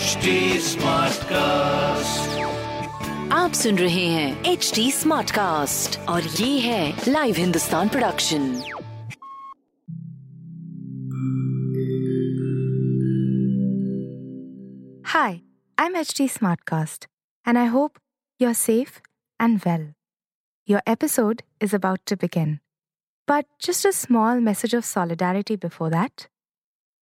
HD Smartcast. आप सुन रहे हैं एच डी स्मार्ट कास्ट और ये है live Hindustan production Hi, I'm HT Smartcast, and I hope you're safe and well. Your episode is about to begin. But just a small message of solidarity before that.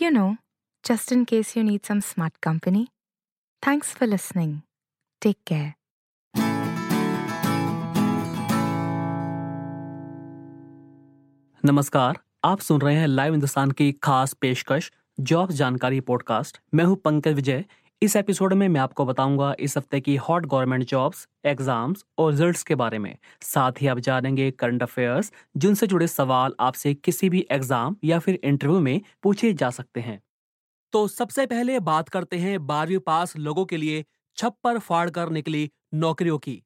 you know, just in case you need some smart company. Thanks for listening. Take care. नमस्कार आप सुन रहे हैं live Hindustan की खास पेशकश job जानकारी podcast मैं हूँ पंकज विजय इस एपिसोड में मैं आपको बताऊँगा इस हफ़्ते की हॉट गवर्नमेंट जॉब्स, एग्ज़ाम्स और रिजल्ट्स के बारे में। साथ ही आप जानेंगे करंट अफेयर्स, जिनसे जुड़े सवाल आपसे किसी भी एग्ज़ाम या फिर इंटरव्यू में पूछे जा सकते हैं। तो सबसे पहले बात करते हैं बारहवीं पास लोगों के लिए छप्पर फाड़ कर निकली नौकरियों की।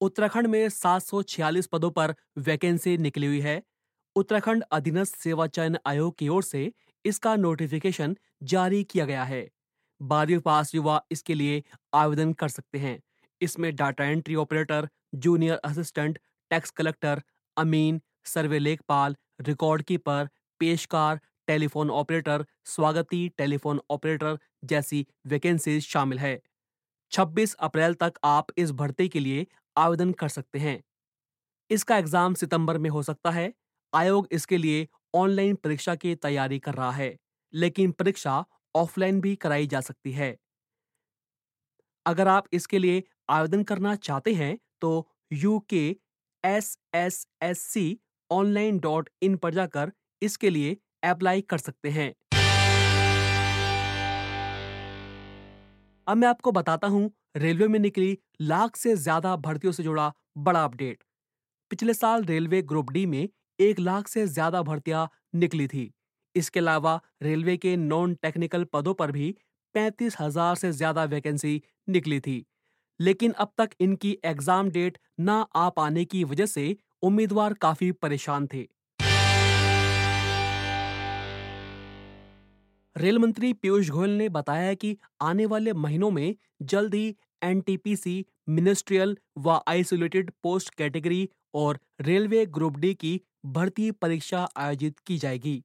उत्तराखंड में 746 पदों पर वैकेंसी निकली हुई है। उत्तराखंड अधीनस्थ सेवा चयन आयोग की ओर से इसका नोटिफिकेशन जारी किया गया है। बारहवीं पास युवा इसके लिए आवेदन कर सकते हैं। इसमें data entry operator, junior assistant, tax collector, अमीन, सर्वे लेखपाल, रिकॉर्ड कीपर, पेशकार, टेलीफोन ऑपरेटर, स्वागती टेलीफोन ऑपरेटर जैसी वैकेंसीज शामिल है। 26 अप्रैल तक आप इस भर्ती के लिए आवेदन कर सकते हैं। इसका एग्ज़ाम सितंबर में हो सकता है। आयोग इसके लिए ऑनलाइन परीक्षा की तैयारी कर रहा है, लेकिन परीक्षा ऑफलाइन भी कराई जा सकती है। अगर आप इसके लिए आवेदन करना चाहते हैं तो U K S S S C online dot in पर जाकर इसके लिए अप्लाई कर सकते हैं। अब मैं आपको बताता हूँ, रेलवे में निकली लाख से ज़्यादा भर्तियों से जुड़ा बड़ा अपडेट। पिछले साल रेलवे ग्रुप डी में एक लाख से ज़्यादा भर्तियाँ निकली थी। इसके अलावा रेलवे के नॉन टेक्निकल पदों पर भी पैंतीस हज़ार से ज़्यादा वैकेंसी निकली थी। लेकिन अब तक इनकी एग्ज़ाम डेट ना आ पाने की वजह से उम्मीदवार काफ़ी परेशान थे। रेल मंत्री पीयूष गोयल ने बताया कि आने वाले महीनों में जल्द ही एनटीपीसी, मिनिस्ट्रियल व आइसोलेटेड पोस्ट कैटेगरी और रेलवे ग्रुप डी की भर्ती परीक्षा आयोजित की जाएगी।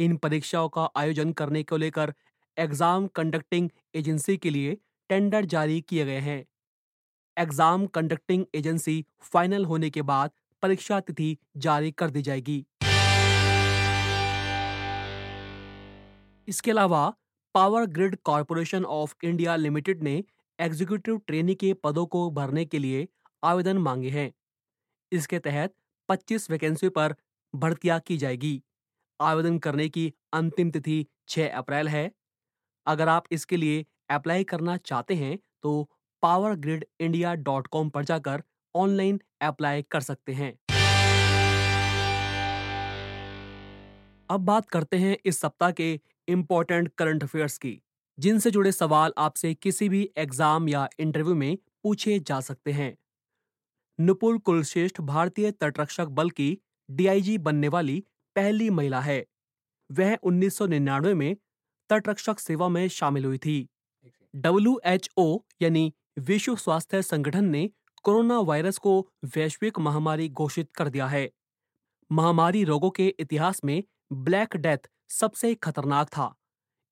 इन परीक्षाओं का आयोजन करने को लेकर एग्ज़ाम कंडक्टिंग एजेंसी के लिए टेंडर जारी किए गए हैं। एग्ज़ाम कंडक्टिंग एजेंसी फाइनल होने के बाद परीक्षा तिथि जारी कर दी जाएगी। इसके अलावा power grid corporation of India limited ने एग्जीक्यूटिव ट्रेनी के पदों को भरने के लिए आवेदन मांगे हैं। इसके तहत 25 वैकेंसी पर भर्तियाँ की जाएगी। आवेदन करने की अंतिम तिथि 6 अप्रैल है। अगर आप इसके लिए अप्लाई करना चाहते हैं तो power grid India dot com पर जाकर ऑनलाइन अप्लाई कर सकते हैं। अब बात करते हैं इस सप्ताह के इम्पोर्टेंट करंट अफेयर्स की, जिनसे जुड़े सवाल आपसे किसी भी एग्ज़ाम या इंटरव्यू में पूछे जा सकते हैं। नुपुर कुलश्रेष्ठ भारतीय तटरक्षक बल की डीआईजी बनने वाली पहली महिला है। वह 1999 में तटरक्षक सेवा में शामिल हुई थी। डब्ल्यू एच ओ यानी विश्व स्वास्थ्य संगठन ने कोरोना वायरस को वैश्विक महामारी घोषित कर दिया है। महामारी रोगों के इतिहास में ब्लैक डेथ सबसे खतरनाक था।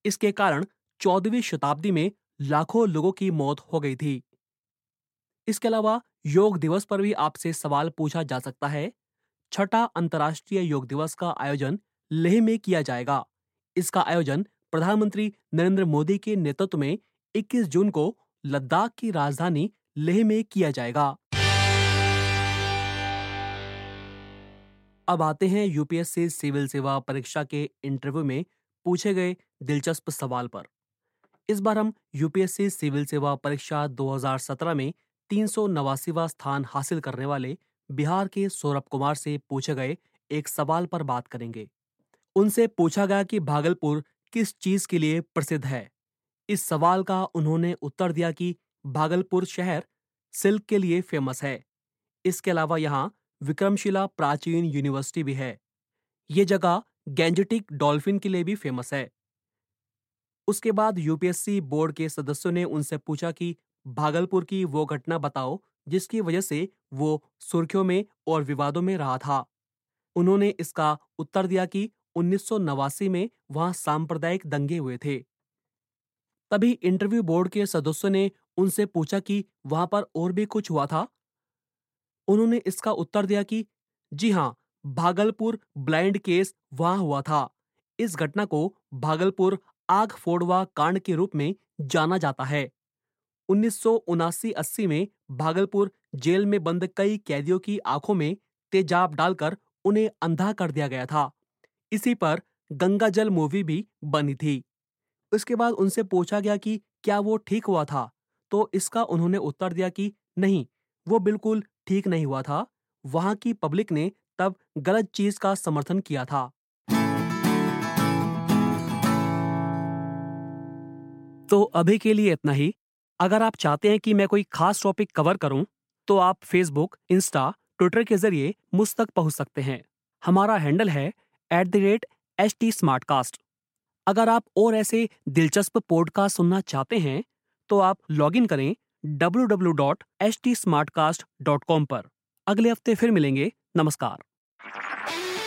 इसके कारण चौदहवीं शताब्दी में लाखों लोगों की मौत हो गई थी। इसके अलावा योग दिवस पर भी आपसे सवाल पूछा जा सकता है छठा अंतर्राष्ट्रीय योग दिवस का आयोजन लेह में किया जाएगा। इसका आयोजन प्रधानमंत्री नरेंद्र मोदी के नेतृत्व में 21 जून को लद्दाख की राजधानी लेह में किया जाएगा। अब आते हैं यूपीएससी सिविल सेवा परीक्षा के इंटरव्यू में पूछे गए दिलचस्प सवाल पर। इस बार हम यूपीएससी सिविल सेवा परीक्षा 2017 में तीन स्थान हासिल करने वाले बिहार के सौरभ कुमार से पूछे गए एक सवाल पर बात करेंगे। उनसे पूछा गया कि भागलपुर किस चीज़ के लिए प्रसिद्ध है? इस सवाल का उन्होंने उत्तर दिया कि भागलपुर शहर सिल्क के लिए फ़ेमस है। इसके अलावा यहाँ विक्रमशिला प्राचीन यूनिवर्सिटी भी है। ये जगह गैंजेटिक डॉल्फिन के लिए भी फ़ेमस है। उसके बाद यूपीएससी बोर्ड के सदस्यों ने उनसे पूछा कि भागलपुर की वो घटना बताओ जिसकी वजह से वो सुर्खियों में और विवादों में रहा था। उन्होंने इसका उत्तर दिया कि उन्नीस सौ नवासी में वहाँ सांप्रदायिक दंगे हुए थे। तभी इंटरव्यू बोर्ड के सदस्यों ने उनसे पूछा कि वहाँ पर और भी कुछ हुआ था? उन्होंने इसका उत्तर दिया कि, जी हाँ, भागलपुर ब्लाइंड केस वहाँ हुआ था। इस घटना को भागलपुर आग फोड़वा कांड के रूप में जाना जाता है। उन्नीस अस्सी में भागलपुर जेल में बंद कई कैदियों की आँखों में तेजाब डालकर उन्हें अंधा कर दिया गया था। इसी पर गंगा जल मूवी भी बनी थी। उसके बाद उनसे पूछा गया कि क्या वो ठीक हुआ था? तो इसका उन्होंने उत्तर दिया कि नहीं, वो बिल्कुल ठीक नहीं हुआ था। वहाँ की पब्लिक ने तब गलत चीज़ का समर्थन किया था। तो अभी के लिए इतना ही। अगर आप चाहते हैं कि मैं कोई खास टॉपिक कवर करूँ तो आप फेसबुक इंस्टा ट्विटर के ज़रिए मुझ तक पहुँच सकते हैं। हमारा हैंडल है at the rate H T अगर आप और ऐसे दिलचस्प पॉडकास्ट सुनना चाहते हैं तो आप लॉग इन करें www.htsmartcast.com पर। अगले हफ़्ते फिर मिलेंगे। नमस्कार।